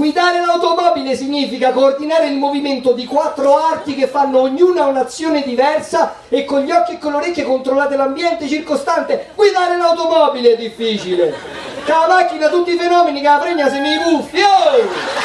Guidare l'automobile significa coordinare il movimento di quattro arti che fanno ognuna un'azione diversa e con gli occhi e con le orecchie controllate l'ambiente circostante. Guidare l'automobile è difficile. Con la macchina tutti i fenomeni che la pregna se mi buffi. Oh!